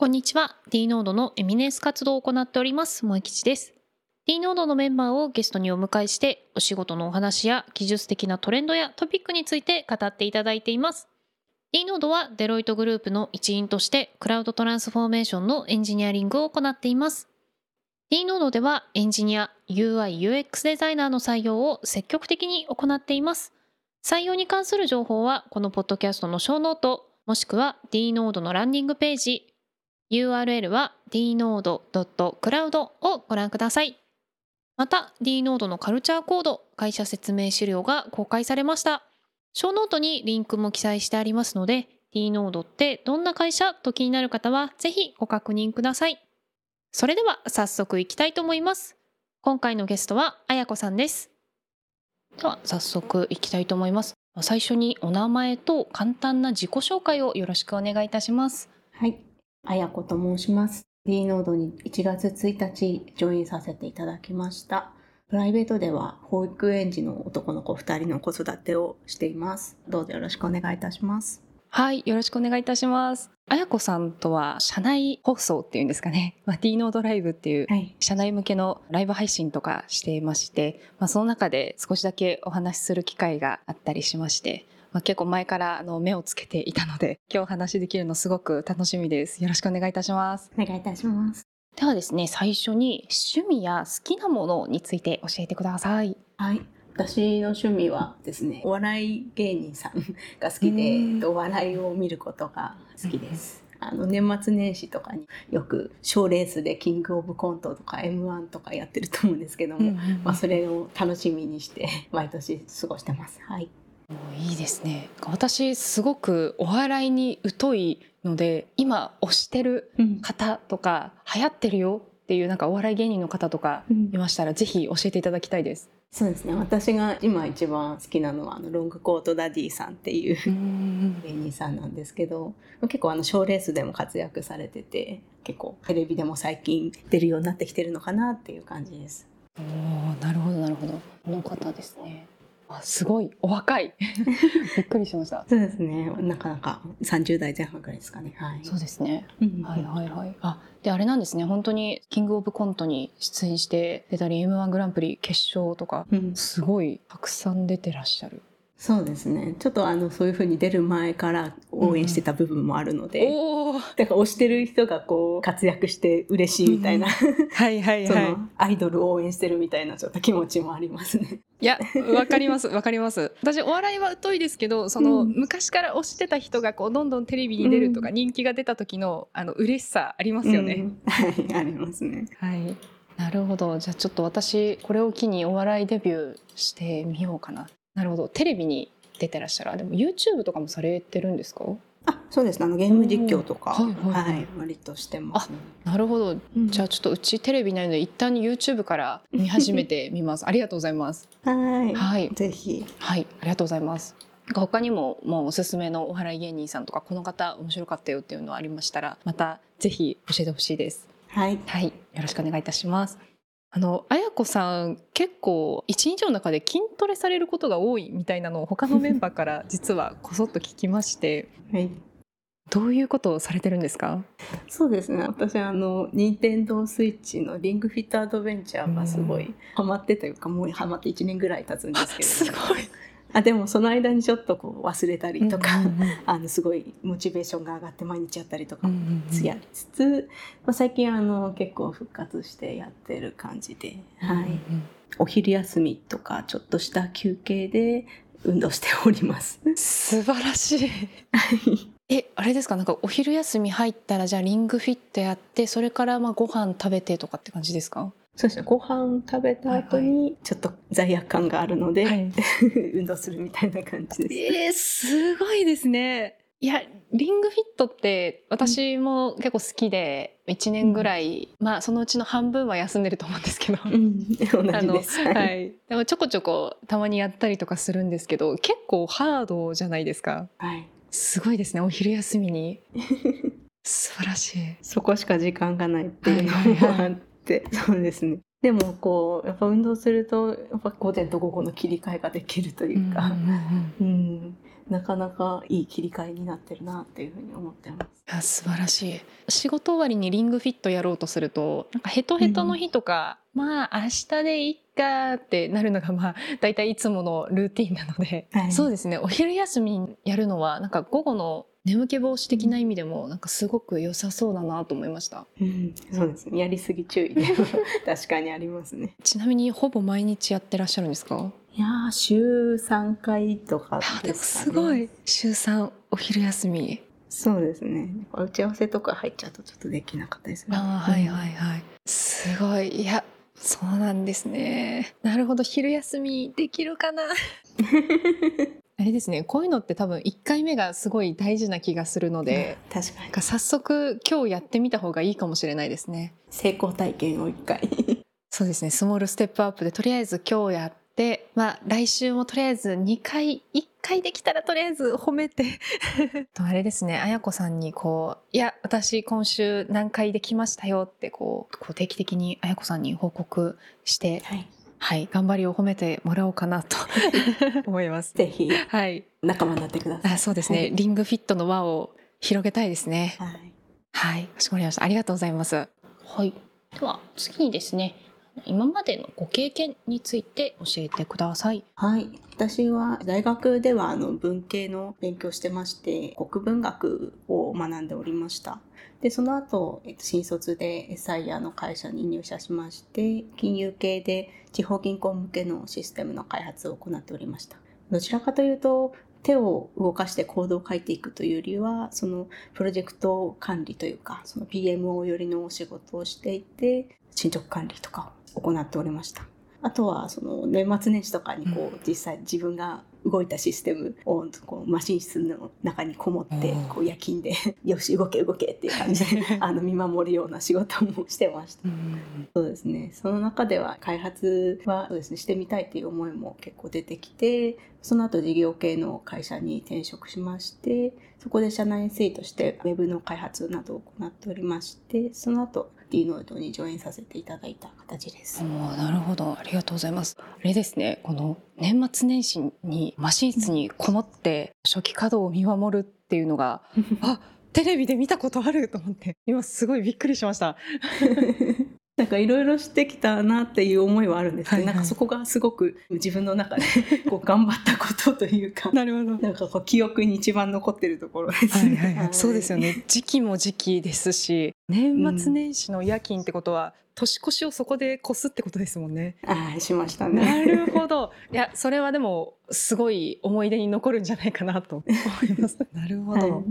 こんにちは。D ノードのエミネンス活動を行っております、萌吉です。D ノードのメンバーをゲストにお迎えして、お仕事のお話や技術的なトレンドやトピックについて語っていただいています。D ノードはデロイトグループの一員として、クラウドトランスフォーメーションのエンジニアリングを行っています。D ノードではエンジニア、UI、UX デザイナーの採用を積極的に行っています。採用に関する情報は、このポッドキャストのショーノート、もしくは D ノードのランディングページ、URL は dnode.cloud をご覧ください。また dnode のカルチャーコード、会社説明資料が公開されました。ショーノートにリンクも記載してありますので、dnode ってどんな会社と気になる方はぜひご確認ください。それでは早速いきたいと思います。今回のゲストはあやこさんです。では早速いきたいと思います。最初にお名前と簡単な自己紹介をよろしくお願いいたします。はい、あやこと申します。D ノードに1月1日ジョインさせていただきました。プライベートでは保育園児の男の子2人の子育てをしています。どうぞよろしくお願いいたします。はい、よろしくお願いいたします。あやこさんとは社内放送っていうんですかね、まあ、D ノードライブっていうはい、社内向けのライブ配信とかしていまして、まあ、その中で少しだけお話しする機会があったりしまして、まあ、結構前からあの目をつけていたので 今日お話しできるのすごく楽しみです。よろしくお願いいたします。お願いいたします。ではですね、最初に趣味や好きなものについて教えてください。はい。私の趣味はですね、お笑い芸人さんが好きで、お笑いを見ることが好きです。あの年末年始とかによく賞レースでキングオブコントとか M1 とかやってると思うんですけども、まあ、それを楽しみにして毎年過ごしてます。はい。いいですね。私すごくお笑いに疎いので、今推してる方とか流行ってるよっていうなんかお笑い芸人の方とかいましたらぜひ教えていただきたいです。そうですね。私が今一番好きなのはあのロングコートダディさんっていう芸人さんなんですけど、結構あの賞レースでも活躍されてて、結構テレビでも最近出るようになってきてるのかなっていう感じです。おーなるほどなるほど。この方ですね。あすごいお若い。びっくりしました。そうですね。なかなか30代前半ぐらいですかね。はい。そうですね。うんはいはいはい。あであれなんですね。本当にキングオブコントに出演して出たり M1 グランプリ決勝とかうんすごいたくさん出てらっしゃる。そうですね。ちょっとあのそういう風に出る前から応援してた部分もあるので、おお。だから推してる人がこう活躍して嬉しいみたいな、はいはいそはい。のアイドルを応援してるみたいなちょっと気持ちもありますね。いや、わかります、わかります。私、お笑いは疎いですけど、その、うん昔から推してた人が、こう、どんどんテレビに出るとか、うん人気が出た時の、あの、嬉しさありますよね。うん はい、ありますね。はい。なるほど。じゃあ、ちょっと私、これを機にお笑いデビューしてみようかな。なるほど。テレビに出てらっしゃる。あでも、YouTube とかもされてるんですか？あ、そうですね。あのゲーム実況とか、うんはいはいはいはい、割としてますね。なるほど。うんじゃあ、ちょっとうちテレビないので、一旦 YouTube から見始めてみます。ありがとうございます。はい、はい。ぜひ。はい、ありがとうございます。他にももうおすすめのお笑い芸人さんとかこの方面白かったよっていうのありましたらまたぜひ教えてほしいです。はい。はい、よろしくお願いいたします。あのあやこさん結構一日の中で筋トレされることが多いみたいなのを他のメンバーから実はこそっと聞きましてはい。どういうことをされてるんですか？そうですね。私あの任天堂スイッチのリングフィットアドベンチャーがすごいハマってというか、もうハマって1年ぐらい経つんですけれども。ごいあでもその間にちょっとこう忘れたりとか、うんうんうん。あのすごいモチベーションが上がって毎日やったりとかうんうんうん。やりつつ、まあ、最近あの結構復活してやってる感じで、はい、うんうん。お昼休みとかちょっとした休憩で運動しております。素晴らしい。えあれですか？なんかお昼休み入ったらじゃあリングフィットやってそれからまあご飯食べてとかって感じですか？そうですね。ご飯食べた後にちょっと罪悪感があるので、い。運動するみたいな感じです。えー、すごいですね。いやリングフィットって私も結構好きで1年ぐらい、まあそのうちの半分は休んでると思うんですけど、うん、同です。はい、でもちょこちょこたまにやったりとかするんですけど結構ハードじゃないですか。はい、すごいですね。お昼休みに。素晴らしい。そこしか時間がないっていうのもあって、そうですね。でもこうやっぱ運動するとやっぱ午前と午後の切り替えができるというか、うんなかなかいい切り替えになってるなっていうふうに思ってます。いや素晴らしい。仕事終わりにリングフィットやろうとするとなんかヘトヘトの日とか、うん、まあ明日でいっかってなるのがまあ大体いつものルーティンなので、はい、そうですね。お昼休みにやるのはなんか午後の眠気防止的な意味でもなんかすごく良さそうだなと思いました。うん、そうですね。やりすぎ注意 確かにありますね。ちなみにほぼ毎日やってらっしゃるんですか？いや週三回とかですか、ね、すごい週三お昼休み。そうですね。打ち合わせとか入っちゃうとちょっとできなかったですね。あはいはいはい。すごいいやそうなんですね。なるほど昼休みできるかな。あれですねこういうのって多分1回目がすごい大事な気がするので、うん、確かに。早速今日やってみた方がいいかもしれないですね。成功体験を1回。そうですねスモールステップアップでとりあえず今日やってまあ来週もとりあえず2回1回できたらとりあえず褒めて。とあれですね綾子さんにこう「いや私今週何回できましたよ」ってこうこう定期的に綾子さんに報告して、はいはい、頑張りを褒めてもらおうかなと 思います。ぜひ、はい、仲間になってください。あ、そうですね、はい、リングフィットの輪を広げたいですね。はい、はい、かしこまりました。ありがとうございます。はい、では次にですね、今までのご経験について教えてください。はい。私は大学ではあの文系の勉強してまして、国文学を学んでおりました。で、その後、えっと、新卒で SIR の会社に入社しまして、金融系で地方銀行向けのシステムの開発を行っておりました。どちらかというと、手を動かしてコードを書いていくというよりは、そのプロジェクト管理というか、その PMO 寄りのお仕事をしていて、進捗管理とかを行っておりました。あとはその年末年始とかにこう実際自分が動いたシステムをこうマシン室の中にこもってこう夜勤で よし動け動けっていう感じで あの見守るような仕事もしてました。そうですね。その中では開発はそうです、ね、してみたいっていう思いも結構出てきてその後事業系の会社に転職しましてそこで社内 SE としてウェブの開発などを行っておりましてその後 D ノートに上演させていただいた形です。なるほど、ありがとうございます。あれですね、この年末年始にマシン室にこもって初期稼働を見守るっていうのが、あ、テレビで見たことあると思って今すごいびっくりしました。なんかいろいろしてきたなっていう思いはあるんですけど、はいはい、なんかそこがすごく自分の中で こう頑張ったことというかなるほど。なんかこう記憶に一番残ってるところですね。はいはいはい、そうですよね。時期も時期ですし年末年始の夜勤ってことは、うん、年越しをそこで越すってことですもんね。ああしましたね。なるほど。いやそれはでもすごい思い出に残るんじゃないかなと思います。なるほど、はい。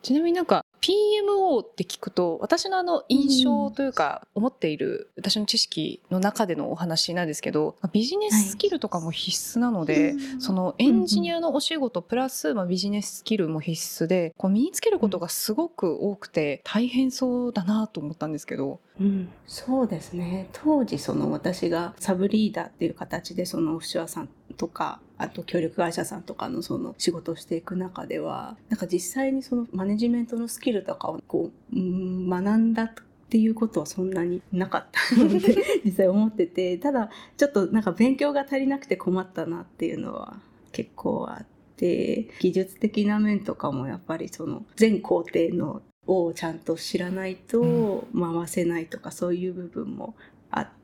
ちなみになんか PMO って聞くと私のあの印象というか思っている私の知識の中でのお話なんですけどビジネススキルとかも必須なので、はい、そのエンジニアのお仕事プラスまあビジネススキルも必須でこう身につけることがすごく多くて大変そうだなと思ったんですけど。うん、そうですね。当時その私がサブリーダーっていう形でそのオフショアさんとかあと協力会社さんとかのその仕事をしていく中ではなんか実際にそのマネジメントのスキルとかをこう、うん、学んだっていうことはそんなになかったので 実際思っててただちょっとなんか勉強が足りなくて困ったなっていうのは結構あって技術的な面とかもやっぱりその全工程のをちゃんと知らないと回せないとかそういう部分もあ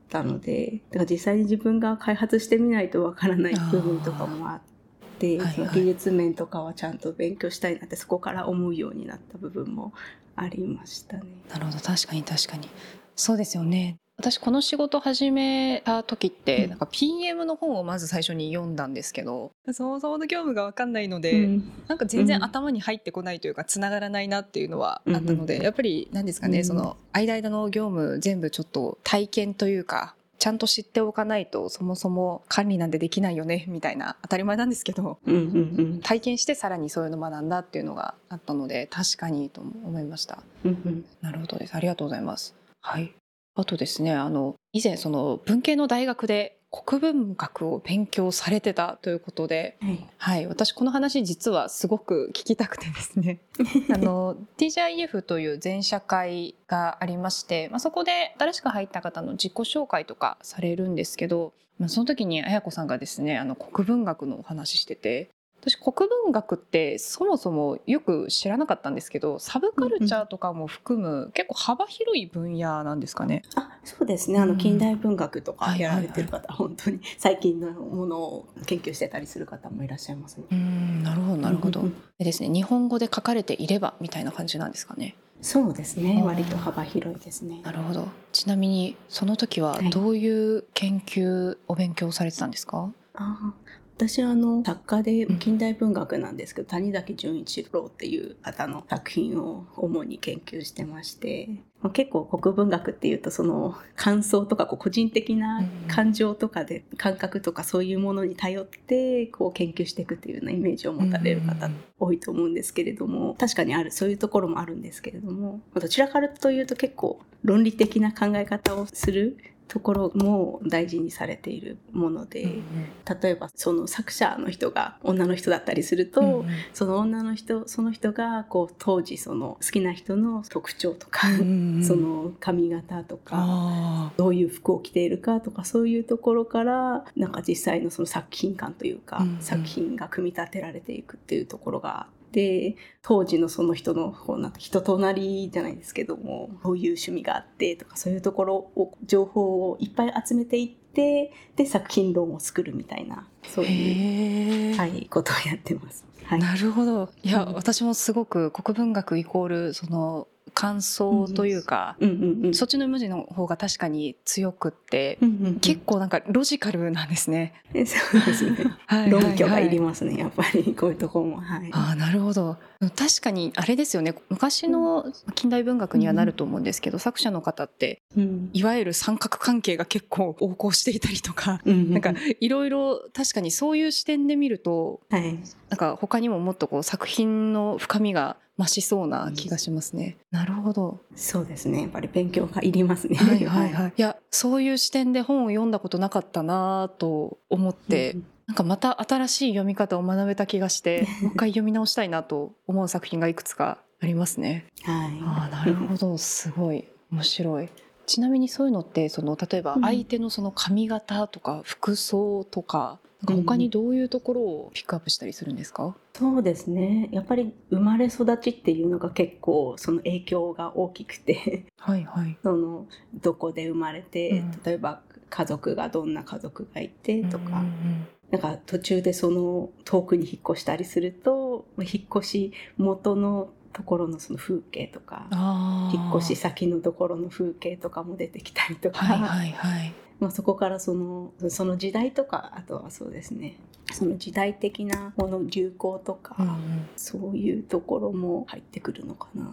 ったのでだから実際に自分が開発してみないとわからない部分とかもあって、その技術面とかはちゃんと勉強したいなってそこから思うようになった部分もありましたね。なるほど。確かに確かに。そうですよね私この仕事始めた時って、なんか PM の本をまず最初に読んだんですけどそもそもの業務が分かんないので、うん、なんか全然頭に入ってこないというかつながらないなっていうのはあったので、やっぱり何ですかね、その間々の業務全部ちょっと体験というかちゃんと知っておかないとそもそも管理なんてできないよねみたいな当たり前なんですけど、体験してさらにそういうの学んだっていうのがあったので確かにと思いました。なるほどです。ありがとうございます。はいあとですねあの以前その文系の大学で国文学を勉強されてたということで、はい、はい、私この話実はすごく聞きたくてですね。あの TGIF という全社会がありまして、まあ、そこで新しく入った方の自己紹介とかされるんですけど、まあ、その時に綾子さんがですねあの国文学のお話してて私国文学ってそもそもよく知らなかったんですけどサブカルチャーとかも含む結構幅広い分野なんですかね？あそうですねあのうん近代文学とかやられてるは方、本当に最近のものを研究してたりする方もいらっしゃいますね。うんなるほどなるほど。うんうんでですね日本語で書かれていればみたいな感じなんですかね？そうですね割と幅広いですね。なるほど。ちなみにその時はどういう研究お勉強されてたんですか？あー私はあの作家でうん。近代文学なんですけど、谷崎潤一郎っていう方の作品を主に研究してまして、まあ結構国文学っていうとその感想とかこう個人的な感情とかで感覚とかそういうものに頼ってこう研究していくっていうようなイメージを持たれる方多いと思うんですけれども確かにある。そういうところもあるんですけれどもどちらかというと結構論理的な考え方をするところも大事にされているもので、例えばその作者の人が女の人だったりすると、うんその女の人その人がこう当時その好きな人の特徴とか、うん その髪型とか。あどういう服を着ているかとかそういうところからなんか実際のその作品感というか、うんうん。作品が組み立てられていくっていうところがあって当時のその人のこうなんか人となりじゃないですけどもどういう趣味があってとかそういうところを情報をいっぱい集めていってで作品論を作るみたいなそうーいう、はい、ことをやってます。はい、なるほど。いや、うん。私もすごく国文学イコールその感想というか、うんうんうん。そっちの文字の方が確かに強くって、うんうんうん。結構なんかロジカルなんですね。えそうですね。はい論拠がいりまますねやっぱりこういうところもはい。ああなるほど。確かにあれですよね。昔の近代文学にはなると思うんですけど、作者の方ってうん。いわゆる三角関係が結構横行していたりとか、うん。なんかいろいろ確かにそういう視点で見るとはい。なんか他にももっとこう作品の深みが増しそうな気がしますね。なるほど。そうですね。やっぱり勉強がいりますね。はいはいはい。いやそういう視点で本を読んだことなかったなと思って、うんなんかまた新しい読み方を学べた気がして、もう一回読み直したいなと思う作品がいくつかありますね。はい。ああなるほどすごい面白い。ちなみにそういうのってその例えばうん相手のその髪型とか服装とか他にどういうところをピックアップしたりするんですか？そうですね。やっぱり生まれ育ちっていうのが結構その影響が大きくて、はいはい。そのどこで生まれて、うん例えば家族がどんな家族がいてとか、うんうんなんか途中でその遠くに引っ越したりすると、引っ越し元のところのその風景とか、引っ越し先のところの風景とかも出てきたりとか、はいはいはい。まあ、そこからそのその時代とかあとはそうですね。その時代的なもの流行とか、うんうん。そういうところも入ってくるのかな。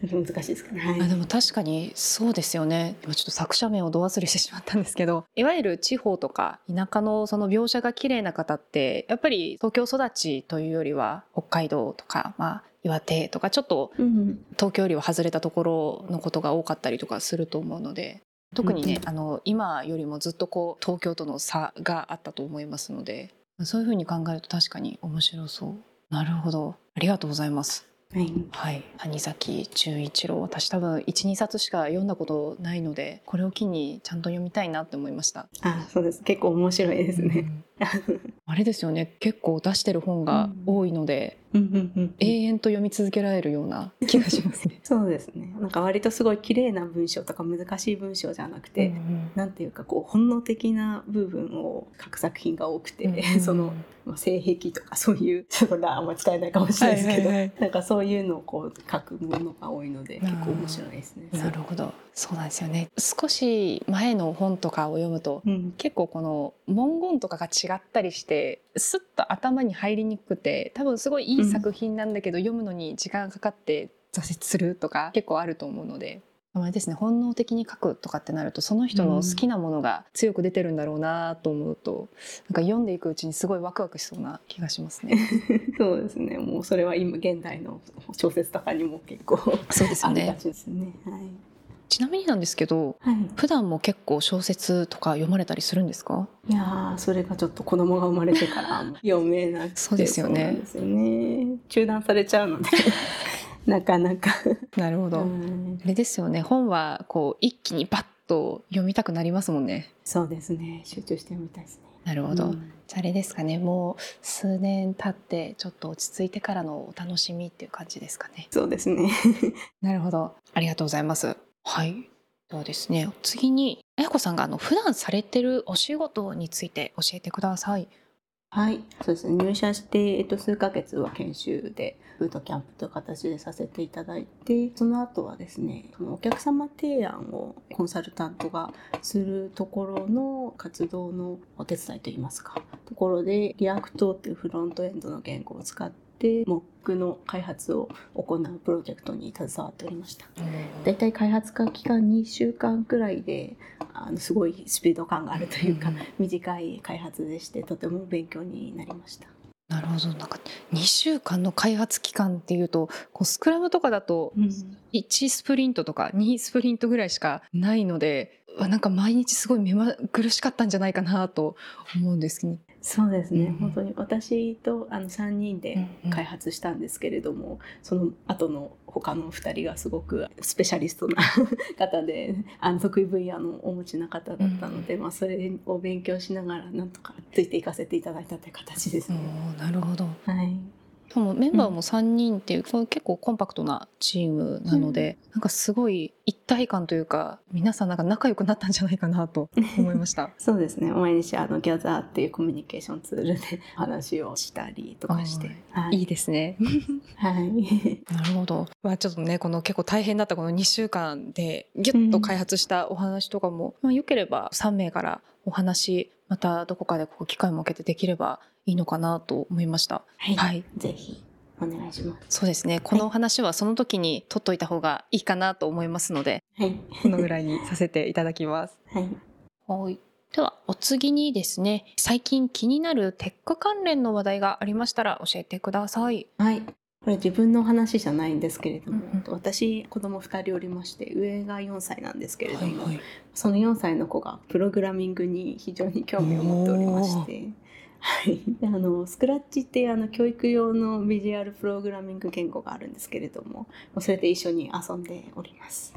難しいですかね。はい。あでも確かにそうですよね。今ちょっと作者名をど忘れしてしまったんですけどいわゆる地方とか田舎のその描写が綺麗な方ってやっぱり東京育ちというよりは北海道とか、まあ、岩手とかちょっとうん。東京よりは外れたところのことが多かったりとかすると思うので特にね、うんあの今よりもずっとこう東京との差があったと思いますのでそういうふうに考えると確かに面白そう。なるほどありがとうございます。はいはい、谷崎潤一郎私多分12冊しか読んだことないのでこれを機にちゃんと読みたいなって思いました。あそうです結構面白いですね。うん あれですよね。結構出してる本が多いので、永遠と読み続けられるような気がしますね。そうですね。なんか割とすごい綺麗な文章とか難しい文章じゃなくて、うんなんていうかこう本能的な部分を書く作品が多くて、うん その、まあ、性癖とかそういうちょっとあんまり使えないかもしれないですけど、ははいなんかそういうのをこう書くものが多いので結構面白いですね。なるほど。そうなんですよね。少し前の本とかを読むとうん。結構この文言とかが違ったりしてスッと頭に入りにくくて多分すごいいい作品なんだけど、読むのに時間がかかって挫折するとか結構あると思うので。あれですね本能的に書くとかってなるとその人の好きなものが強く出てるんだろうなと思うと、なんか読んでいくうちにすごいワクワクしそうな気がしますね。そうですねもうそれは今現代の小説とかにも結構そうですありがねちですね。はいちなみになんですけどはい、普段も結構小説とか読まれたりするんですか？いやーそれがちょっと子供が生まれてから読めなくて。そうですよね。すよね。中断されちゃうので。なかなか。なるほど、うんあれですよね。本はこう一気にバッと読みたくなりますもんね。そうですね。集中してみたいですね。なるほど、うん。じゃあれですかね。もう数年経ってちょっと落ち着いてからのお楽しみっていう感じですかね。そうですね。なるほど。ありがとうございますはい。そうですね次にあやこさんがあの普段されてるお仕事について教えてください。はい、そうですね。入社して、えっと、数ヶ月は研修で、フードキャンプという形でさせていただいて、その後はですね、そのお客様提案をコンサルタントがするところの活動のお手伝いといいますか、ところで、 React っていうフロントエンドの言語を使って、で mock の開発を行うプロジェクトに携わっておりました。だいたい開発化期間2週間くらいであのすごいスピード感があるというか、短い開発でしてとても勉強になりました。なるほど。なんか2週間の開発期間っていうとこうスクラムとかだと1スプリントとか2スプリントぐらいしかないのでなんか毎日すごい目ま苦しかったんじゃないかなと思うんですけどそうですね、うん、本当に。私とあの3人で開発したんですけれども、うんうん、その後の他の2人がすごくスペシャリストな 方であの得意分野のお持ちな方だったので、うん、まあ、それを勉強しながらなんとかついていかせていただいたという形ですね。なるほど、はいでもメンバーも3人っていう、うん、結構コンパクトなチームなので、うん、なんかすごい一体感というか皆さんなんか仲良くなったんじゃないかなと思いました。そうですね。毎日あのギャザーっていうコミュニケーションツールで話をしたりとかして、はい、いいですねはいなるほど、まあ、ちょっとねこの結構大変だったこの2週間でギュッと開発したお話とかも、うん、まあ、よければ3名からお話またどこかでこう機会を設けてできればいいのかなと思いました。はい、はい、ぜひお願いします。そうですね。この話はその時に取っといた方がいいかなと思いますので、はい、このぐらいにさせていただきます。はい。はい。ではお次にですね、最近気になるテック関連の話題がありましたら教えてください。はい。これ自分の話じゃないんですけれども、うんうん、私子供2人おりまして上が4歳なんですけれども、はいはい、その4歳の子がプログラミングに非常に興味を持っておりまして。はい、あのスクラッチってあの教育用のビジュアルプログラミング言語があるんですけれどもそれで一緒に遊んでおります。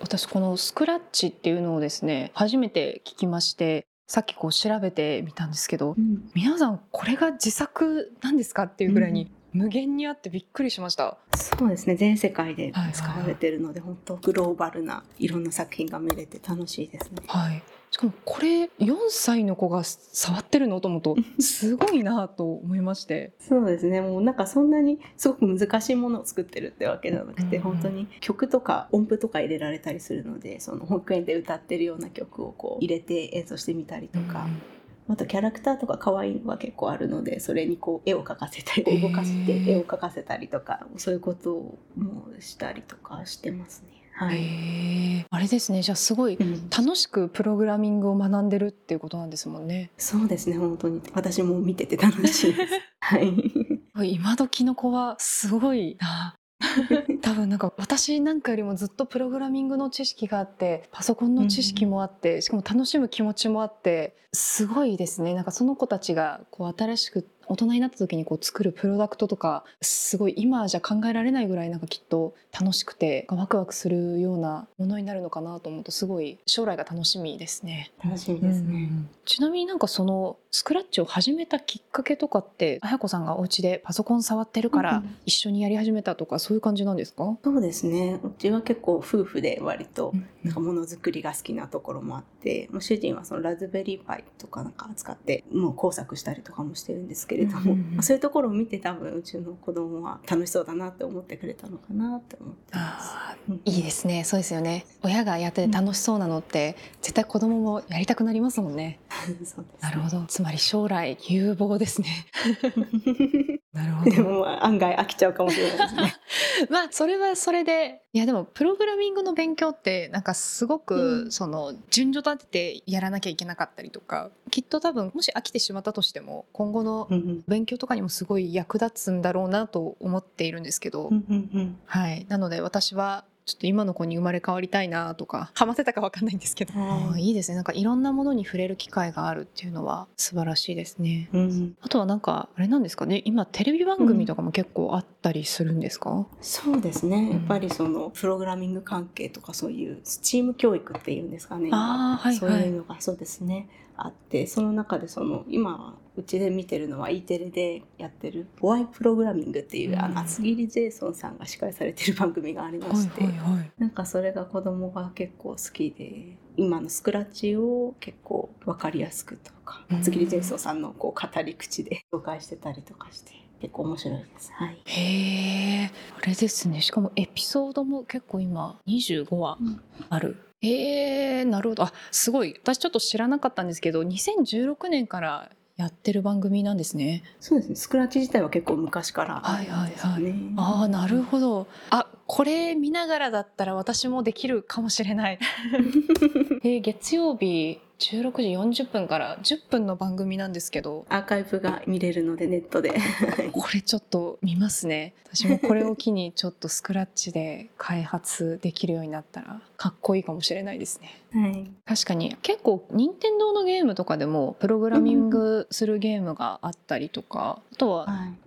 私このスクラッチっていうのをですね初めて聞きましてさっきこう調べてみたんですけど、うん、皆さんこれが自作なんですかっていうぐらいに無限にあってびっくりしました。そうですね。全世界で使われてるので、はいはい、本当グローバルないろんな作品が見れて楽しいですね。はい。しかもこれ4歳の子が触ってるの？と思うと すごいなと思いまして。そうですね。もうなんかそんなにすごく難しいものを作ってるってわけじゃなくて、うん、本当に曲とか音符とか入れられたりするのでその保育園で歌ってるような曲をこう入れて演奏してみたりとか。うんまたキャラクターとか可愛いのが結構あるのでそれにこう絵を描かせたり動かして絵を描かせたりとかそういうこともしたりとかしてますね。はい、あれですねじゃあすごい楽しくプログラミングを学んでるっていうことなんですもんね。そうですね本当に私も見てて楽しいです。はい。今時の子はすごいな。多分なんか私なんかよりもずっとプログラミングの知識があってパソコンの知識もあって、しかも楽しむ気持ちもあってすごいですね。なんかその子たちがこう新しく大人になった時にこう作るプロダクトとかすごい今じゃ考えられないぐらいなんかきっと楽しくてワクワクするようなものになるのかなと思うとすごい将来が楽しみですね。楽しみですね、うん、ちなみになんかそのスクラッチを始めたきっかけとかってあやこさんがお家でパソコン触ってるから一緒にやり始めたとかそういう感じなんですか、そうですね。うちは結構夫婦で割となんかものづくりが好きなところもあって、もう主人はそのラズベリーパイとかなんか扱ってもう工作したりとかもしてるんですけれども、う。んうん、そういうところを見て多分うちの子供は楽しそうだなって思ってくれたのかなって思ってます。いいですね。そうですよね。親がやってて楽しそうなのって、うん、絶対子供もやりたくなりますもんね。そうです、ね、なるほど。つまり将来有望ですね。なるほど。でも案外飽きちゃうかもしれないですね。まあそれはそれで。いやでもプログラミングの勉強ってなんかすごくその順序立ててやらなきゃいけなかったりとかきっと多分もし飽きてしまったとしても今後の勉強とかにもすごい役立つんだろうなと思っているんですけど、はい、なので私はちょっと今の子に生まれ変わりたいなとか。ハマせたか分かんないんですけど、うん、いいですね。なんかいろんなものに触れる機会があるっていうのは素晴らしいですね、うん、あとはなんかあれなんですかね。今テレビ番組とかも結構あったりするんですか、うん、そうですね。やっぱりそのプログラミング関係とかそういうチーム教育っていうんですかね。あ、はいはい、そういうのがそうですねあってその中でその今うちで見てるのは E テレでやってる「ボワイプログラミング」っていう、うん、あの厚切りジェイソンさんが司会されてる番組がありまして、はいはいはい、なんかそれが子供が結構好きで今のスクラッチを結構分かりやすくとか厚切りジェイソンさんのこう語り口で 紹介してたりとかして。結構面白いです。はい。へえ、あれですね。しかもエピソードも結構今25話ある。うん、えー、なるほど。あ、すごい。私ちょっと知らなかったんですけど、2016年からやってる番組なんですね。そうですね。スクラッチ自体は結構昔から、ね、はいはいはい。ああ、なるほど。あ、これ見ながらだったら私もできるかもしれない。えー、月曜日16時40分から10分の番組なんですけど。アーカイブが見れるのでネットで。これちょっと見ますね。私もこれを機にちょっとスクラッチで開発できるようになったらかっこいいかもしれないですね、はい、確かに。結構任天堂のゲームとかでもプログラミングするゲームがあったりとか、あとは、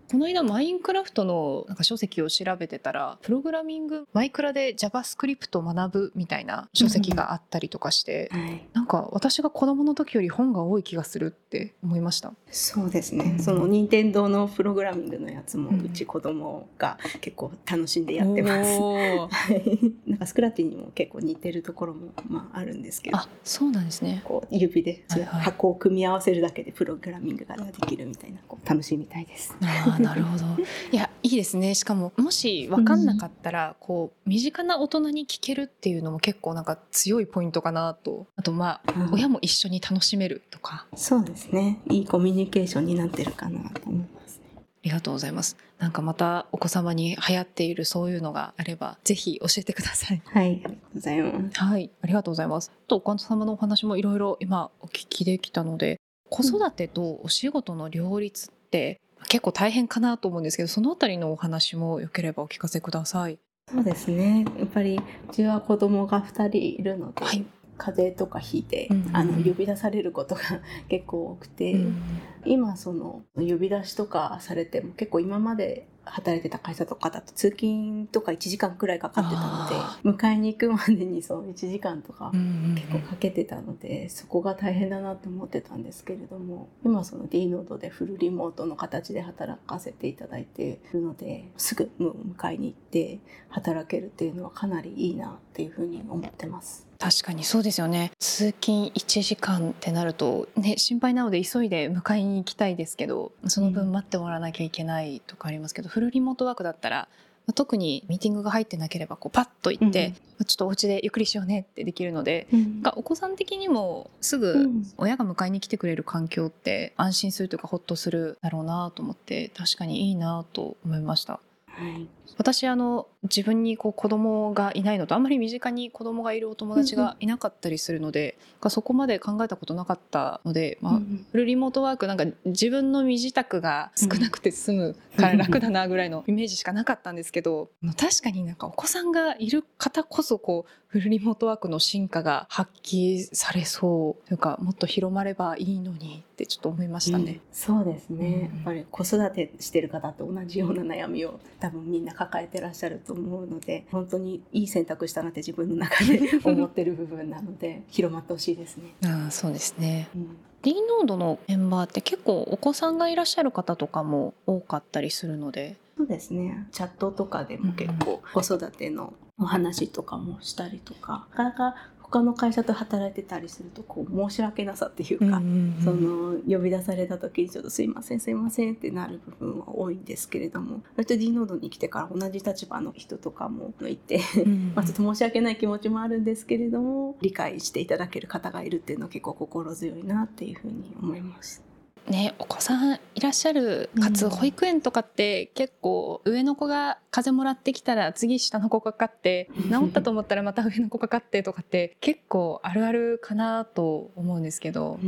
この間マインクラフトのなんか書籍を調べてたらプログラミングマイクラで JavaScript を学ぶみたいな書籍があったりとかして、うんはい、なんか私が子供の時より本が多い気がするって思いました。そうですね、うん、その任天堂のプログラミングのやつもうち子供が結構楽しんでやってます、なんかスクラッチにも結構似てるところもまああるんですけどあそうなんですね。こう指で箱を組み合わせるだけでプログラミングができるみたいなこう楽しいみたいです。あなるほど。いやいいですね。しかももし分かんなかったら、うん、こう身近な大人に聞けるっていうのも結構なんか強いポイントかなと。あとまあ、うん、親も一緒に楽しめるとか。そうですね。いいコミュニケーションになってるかなと思いますりがとうございます。なんかまたお子様に流行っているそういうのがあれば、ぜひ教えてください。はい、ありがとうございます。はい、ありがとうございます。とお母様のお話もいろいろ今お聞きできたので、子育てとお仕事の両立って結構大変かなと思うんですけどそのあたりのお話もよければお聞かせください。そうですねやっぱりうちは子供が2人いるので、はい、風邪とかひいて、うんうん、あの呼び出されることが結構多くて、うん、今その呼び出しとかされても結構今まで働いてた会社とかだと通勤とか1時間くらいかかってたので迎えに行くまでにそう1時間とか結構かけてたので、そこが大変だなって思ってたんですけれども今その D ノードでフルリモートの形で働かせていただいているのですぐ迎えに行って働けるっていうのはかなりいいなっていうふうに思ってます。確かにそうですよね。通勤1時間ってなると、ね、心配なので急いで迎えに行きたいですけどその分待ってもらわなきゃいけないとかありますけど、うん、フルリモートワークだったら特にミーティングが入ってなければこうパッと行って、うん、ちょっとお家でゆっくりしようねってできるので、うん、お子さん的にもすぐ親が迎えに来てくれる環境って安心するというかほっとするだろうなと思って確かにいいなと思いました。はい、私あの自分にこう子供がいないのとあんまり身近に子供がいるお友達がいなかったりするので、うん、そこまで考えたことなかったので、まあ、フルリモートワークなんか自分の身支度が少なくて済むから楽だなぐらいのイメージしかなかったんですけど確かになんかお子さんがいる方こそこうフルリモートワークの進化が発揮されそうというかもっと広まればいいのにってちょっと思いましたね。うん、そうですね、やっぱり子育てしてる方と同じような悩みを多分みんな抱えてらっしゃると思うので本当にいい選択したなって自分の中で 思ってる部分なので広まってほしいですね。あそうですね、うん。D ノードのメンバーって結構お子さんがいらっしゃる方とかも多かったりするので。そうですね。チャットとかでも結構子育てのお話とかもしたりとかなかなか他の会社と働いてたりするとこう申し訳なさっていうか、その呼び出された時にちょっとすいませんすいませんってなる部分は多いんですけれども割と D ノードに来てから同じ立場の人とかもいて まあちょっと申し訳ない気持ちもあるんですけれども理解していただける方がいるっていうのは結構心強いなっていうふうに思います。ね、お子さんいらっしゃるかつ保育園とかって結構上の子が風邪もらってきたら次下の子かかって治ったと思ったらまた上の子かかってとかって結構あるあるかなと思うんですけど、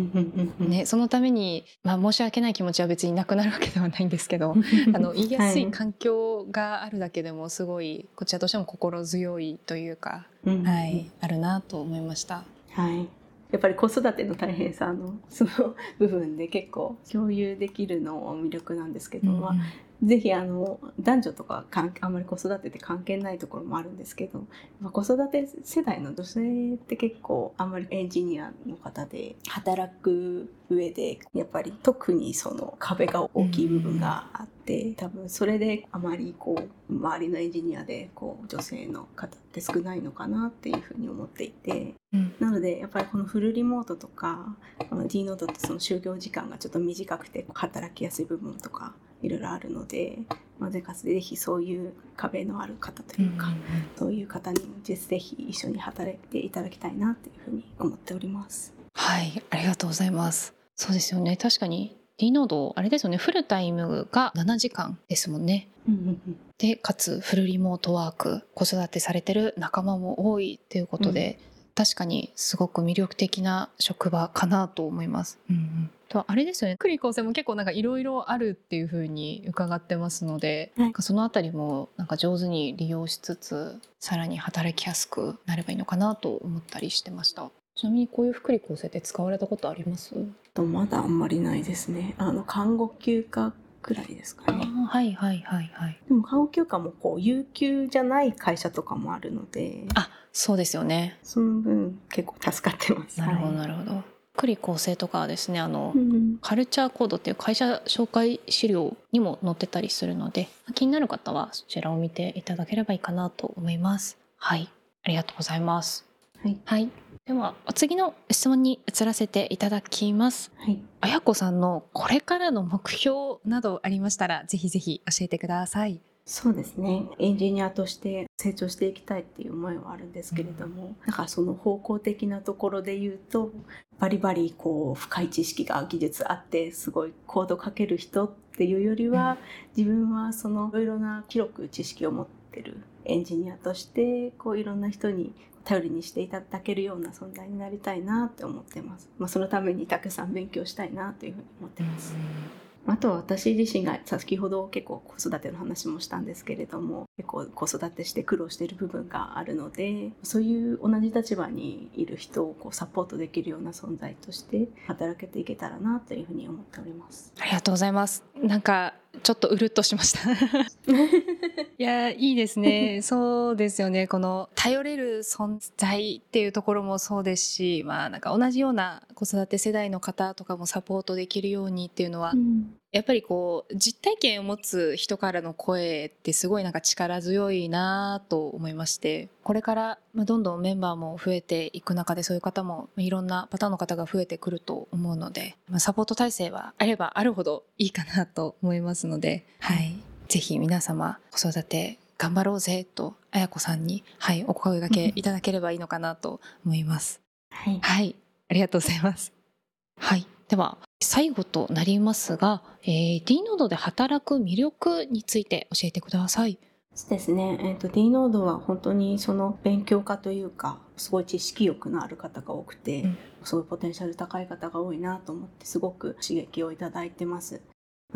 ね、そのために、まあ、申し訳ない気持ちは別になくなるわけではないんですけど あの言いやすい環境があるだけでもすごいこちらとしても心強いというか、はい、あるなと思いました。はいやっぱり子育ての大変さのその部分で結構共有できるのも魅力なんですけど、うん、まあ、ぜひあの男女とか関あんまり子育てって関係ないところもあるんですけど、まあ、子育て世代の女性って結構あんまりエンジニアの方で働く上でやっぱり特にその壁が大きい部分があって、多分それであまりこう周りのエンジニアでこう女性の方って少ないのかなっていうふうに思っていて、うん、なのでやっぱりこのフルリモートとか D ノートってその就業時間がちょっと短くて働きやすい部分とかいろいろあるので、まあ、ぜかぜひそういう壁のある方というか、うんそういう方にぜひ一緒に働いていただきたいなというふうに思っております。はいありがとうございます。そうですよね。確かに D ノードあれですよね。フルタイムが7時間ですもんね。でかつフルリモートワーク子育てされてる仲間も多いということで、うん、確かにすごく魅力的な職場かなと思います。うんうん、とあれですよね福利厚生も結構なんかいろいろあるっていうふうに伺ってますので、はい、そのあたりもなんか上手に利用しつつさらに働きやすくなればいいのかなと思ったりしてました。ちなみにこういう福利厚生って使われたことあります？とまだあんまりないですね。あの看護休暇くらいですかね。はいはいはいはい。でも看護休暇もこう有給じゃない会社とかもあるので。あ、そうですよね。その分結構助かってます。なるほどなるほど。福利厚生とかはですねあの、うん、カルチャーコードっていう会社紹介資料にも載ってたりするので気になる方はそちらを見ていただければいいかなと思います。はいありがとうございます。はい、はいではお次の質問に移らせていただきます。はい。あやこさんのこれからの目標などありましたらぜひぜひ教えてください。そうですね。エンジニアとして成長していきたいっていう思いはあるんですけれども、うん、なんかその方向的なところで言うと、バリバリこう深い知識が技術あってすごいコード書ける人っていうよりは、うん、自分はそのいろいろな広く知識を持ってるエンジニアとしてこういろんな人に頼りにしていただけるような存在になりたいなって思ってます。まあ、そのためにたくさん勉強したいなというふうに思ってます。あとは私自身が先ほど結構子育ての話もしたんですけれども結構子育てして苦労している部分があるのでそういう同じ立場にいる人をこうサポートできるような存在として働けていけたらなというふうに思っております。ありがとうございます。なんかちょっとうるっとしました。いやいいですね。そうですよね。この頼れる存在っていうところもそうですしまあなんか同じような子育て世代の方とかもサポートできるようにっていうのは、うん、やっぱりこう実体験を持つ人からの声ってすごいなんか力強いなと思いましてこれからどんどんメンバーも増えていく中でそういう方もいろんなパターンの方が増えてくると思うのでサポート体制はあればあるほどいいかなと思いますので、はい、ぜひ皆様子育て頑張ろうぜと綾子さんに、はい、お声がけいただければいいのかなと思います。はい、はい、ありがとうございます。はい、では最後となりますが、えー、D ノードで働く魅力について教えてください。そうですね、えーと、D ノードは本当にその勉強家というかすごい知識欲のある方が多くて、うん、すごいポテンシャル高い方が多いなと思ってすごく刺激をいただいてます。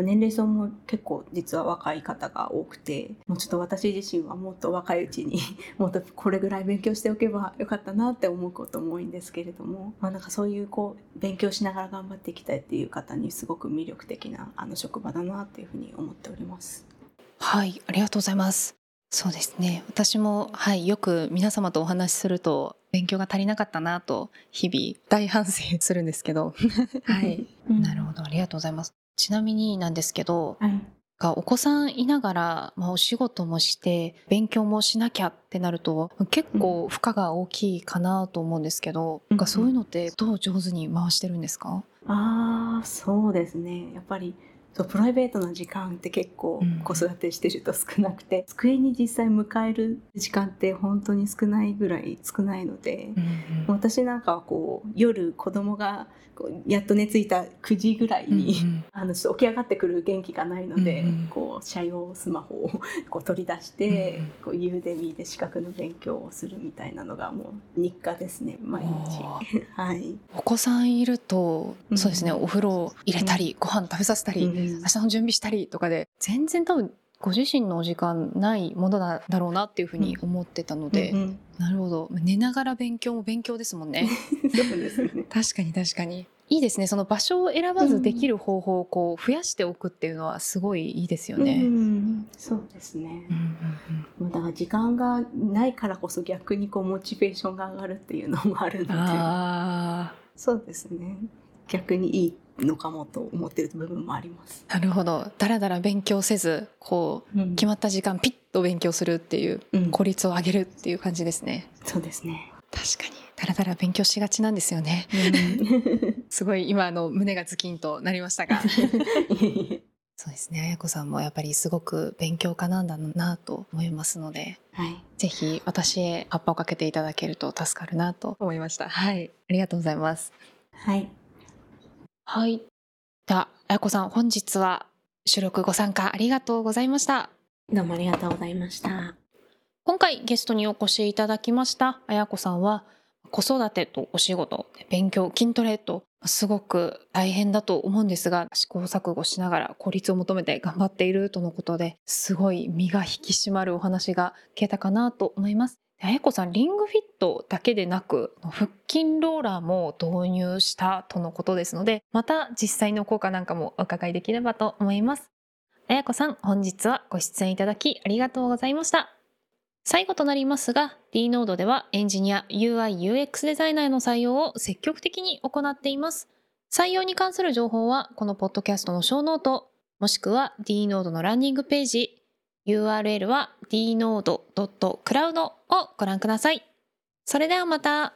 年齢層も結構実は若い方が多くてもうちょっと私自身はもっと若いうちに もっとこれぐらい勉強しておけばよかったなって思うことも多いんですけれども、まあ、なんかそういうこう勉強しながら頑張っていきたいっていう方にすごく魅力的なあの職場だなっていうふうに思っております。はいありがとうございます。そうですね。私もはいよく皆様とお話しすると勉強が足りなかったなと日々大反省するんですけど。はい、なるほど。ありがとうございますちなみになんですけど、はい、お子さんいながら、まあ、お仕事もして勉強もしなきゃってなると結構負荷が大きいかなと思うんですけど、うん、そういうのってどう上手に回してるんですか？ああそうですね。やっぱりそうプライベートな時間って結構子育てしてると少なくて、うん、机に実際迎える時間って本当に少ないぐらい少ないので、うんうん、私なんかはこう夜子供がやっと寝ついた9時ぐらいに、うんうん、あの起き上がってくる元気がないので、うんうん、こう社用スマホを こう取り出して、うんうん、こうユーデミーで資格の勉強をするみたいなのがもう日課ですね毎日。はい、お子さんいると、そうですねお風呂入れたり、ご飯食べさせたり、明日の準備したりとかで全然多分ご自身のお時間ないものだろうなっていうふうに思ってたので、うんうん、なるほど。寝ながら勉強も勉強ですもんね。そうですね。確かに確かに。いいですね。その場所を選ばずできる方法をこう増やしておくっていうのはすごいいいですよね。うん、そうですね。もうだから時間がないからこそ逆にこうモチベーションが上がるっていうのもあるので、あそうですね。逆にいいのかもと思ってる部分もあります。あなるほどだらだら勉強せずこううん決まった時間ピッと勉強するっていううん効率を上げるっていう感じですね。そうですね。確かにだらだら勉強しがちなんですよね。すごい今あの胸がズキンとなりましたが。そうですね。あやこさんもやっぱりすごく勉強家なんだなと思いますので、はい。ぜひ私へ葉っぱをかけていただけると助かるなと思いました。はい。ありがとうございます。はい。はい。では、あやこさん、本日は収録ご参加ありがとうございました。どうもありがとうございました。今回ゲストにお越しいただきましたあやこさんは子育てとお仕事勉強筋トレとすごく大変だと思うんですが試行錯誤しながら効率を求めて頑張っているとのことですごい身が引き締まるお話が聞けたかなと思います。あやこさんリングフィットだけでなく腹筋ローラーも導入したとのことですのでまた実際の効果なんかもお伺いできればと思います。あやこさん本日はご出演いただきありがとうございました。最後となりますが D ノードではエンジニア UI/UX デザイナーへの採用を積極的に行っています採用に関する情報はこのポッドキャストのショーノートもしくは D ノードのランニングページ URL は dnode.cloud をご覧ください。それではまた。